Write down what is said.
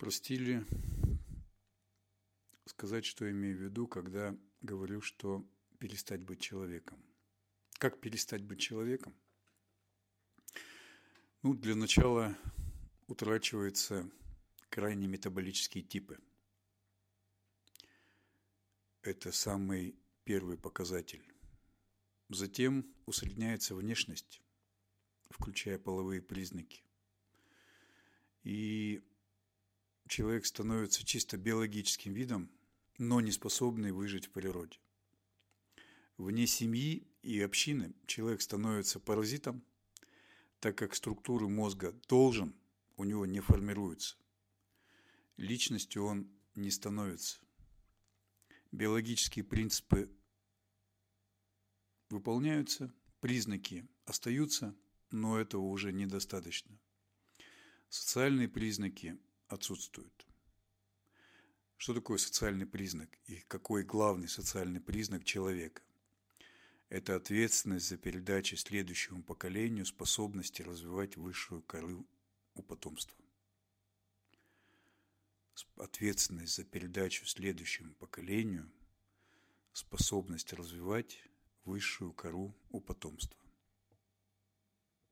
простили сказать, что имею в виду, когда говорю, что перестать быть человеком. Как перестать быть человеком? Ну, для начала утрачиваются крайне метаболические типы. Это самый первый показатель. Затем усредняется внешность, включая половые признаки. И человек становится чисто биологическим видом, но не способный выжить в природе. Вне семьи и общины человек становится паразитом, так как структуры мозга должен у него не формируются. Личностью он не становится. Биологические принципы выполняются, признаки остаются, но этого уже недостаточно. Социальные признаки отсутствуют. Что такое социальный признак и какой главный социальный признак человека? Это ответственность за передачу следующему поколению способности развивать высшую кору у потомства. Ответственность за передачу следующему поколению способность развивать высшую кору у потомства.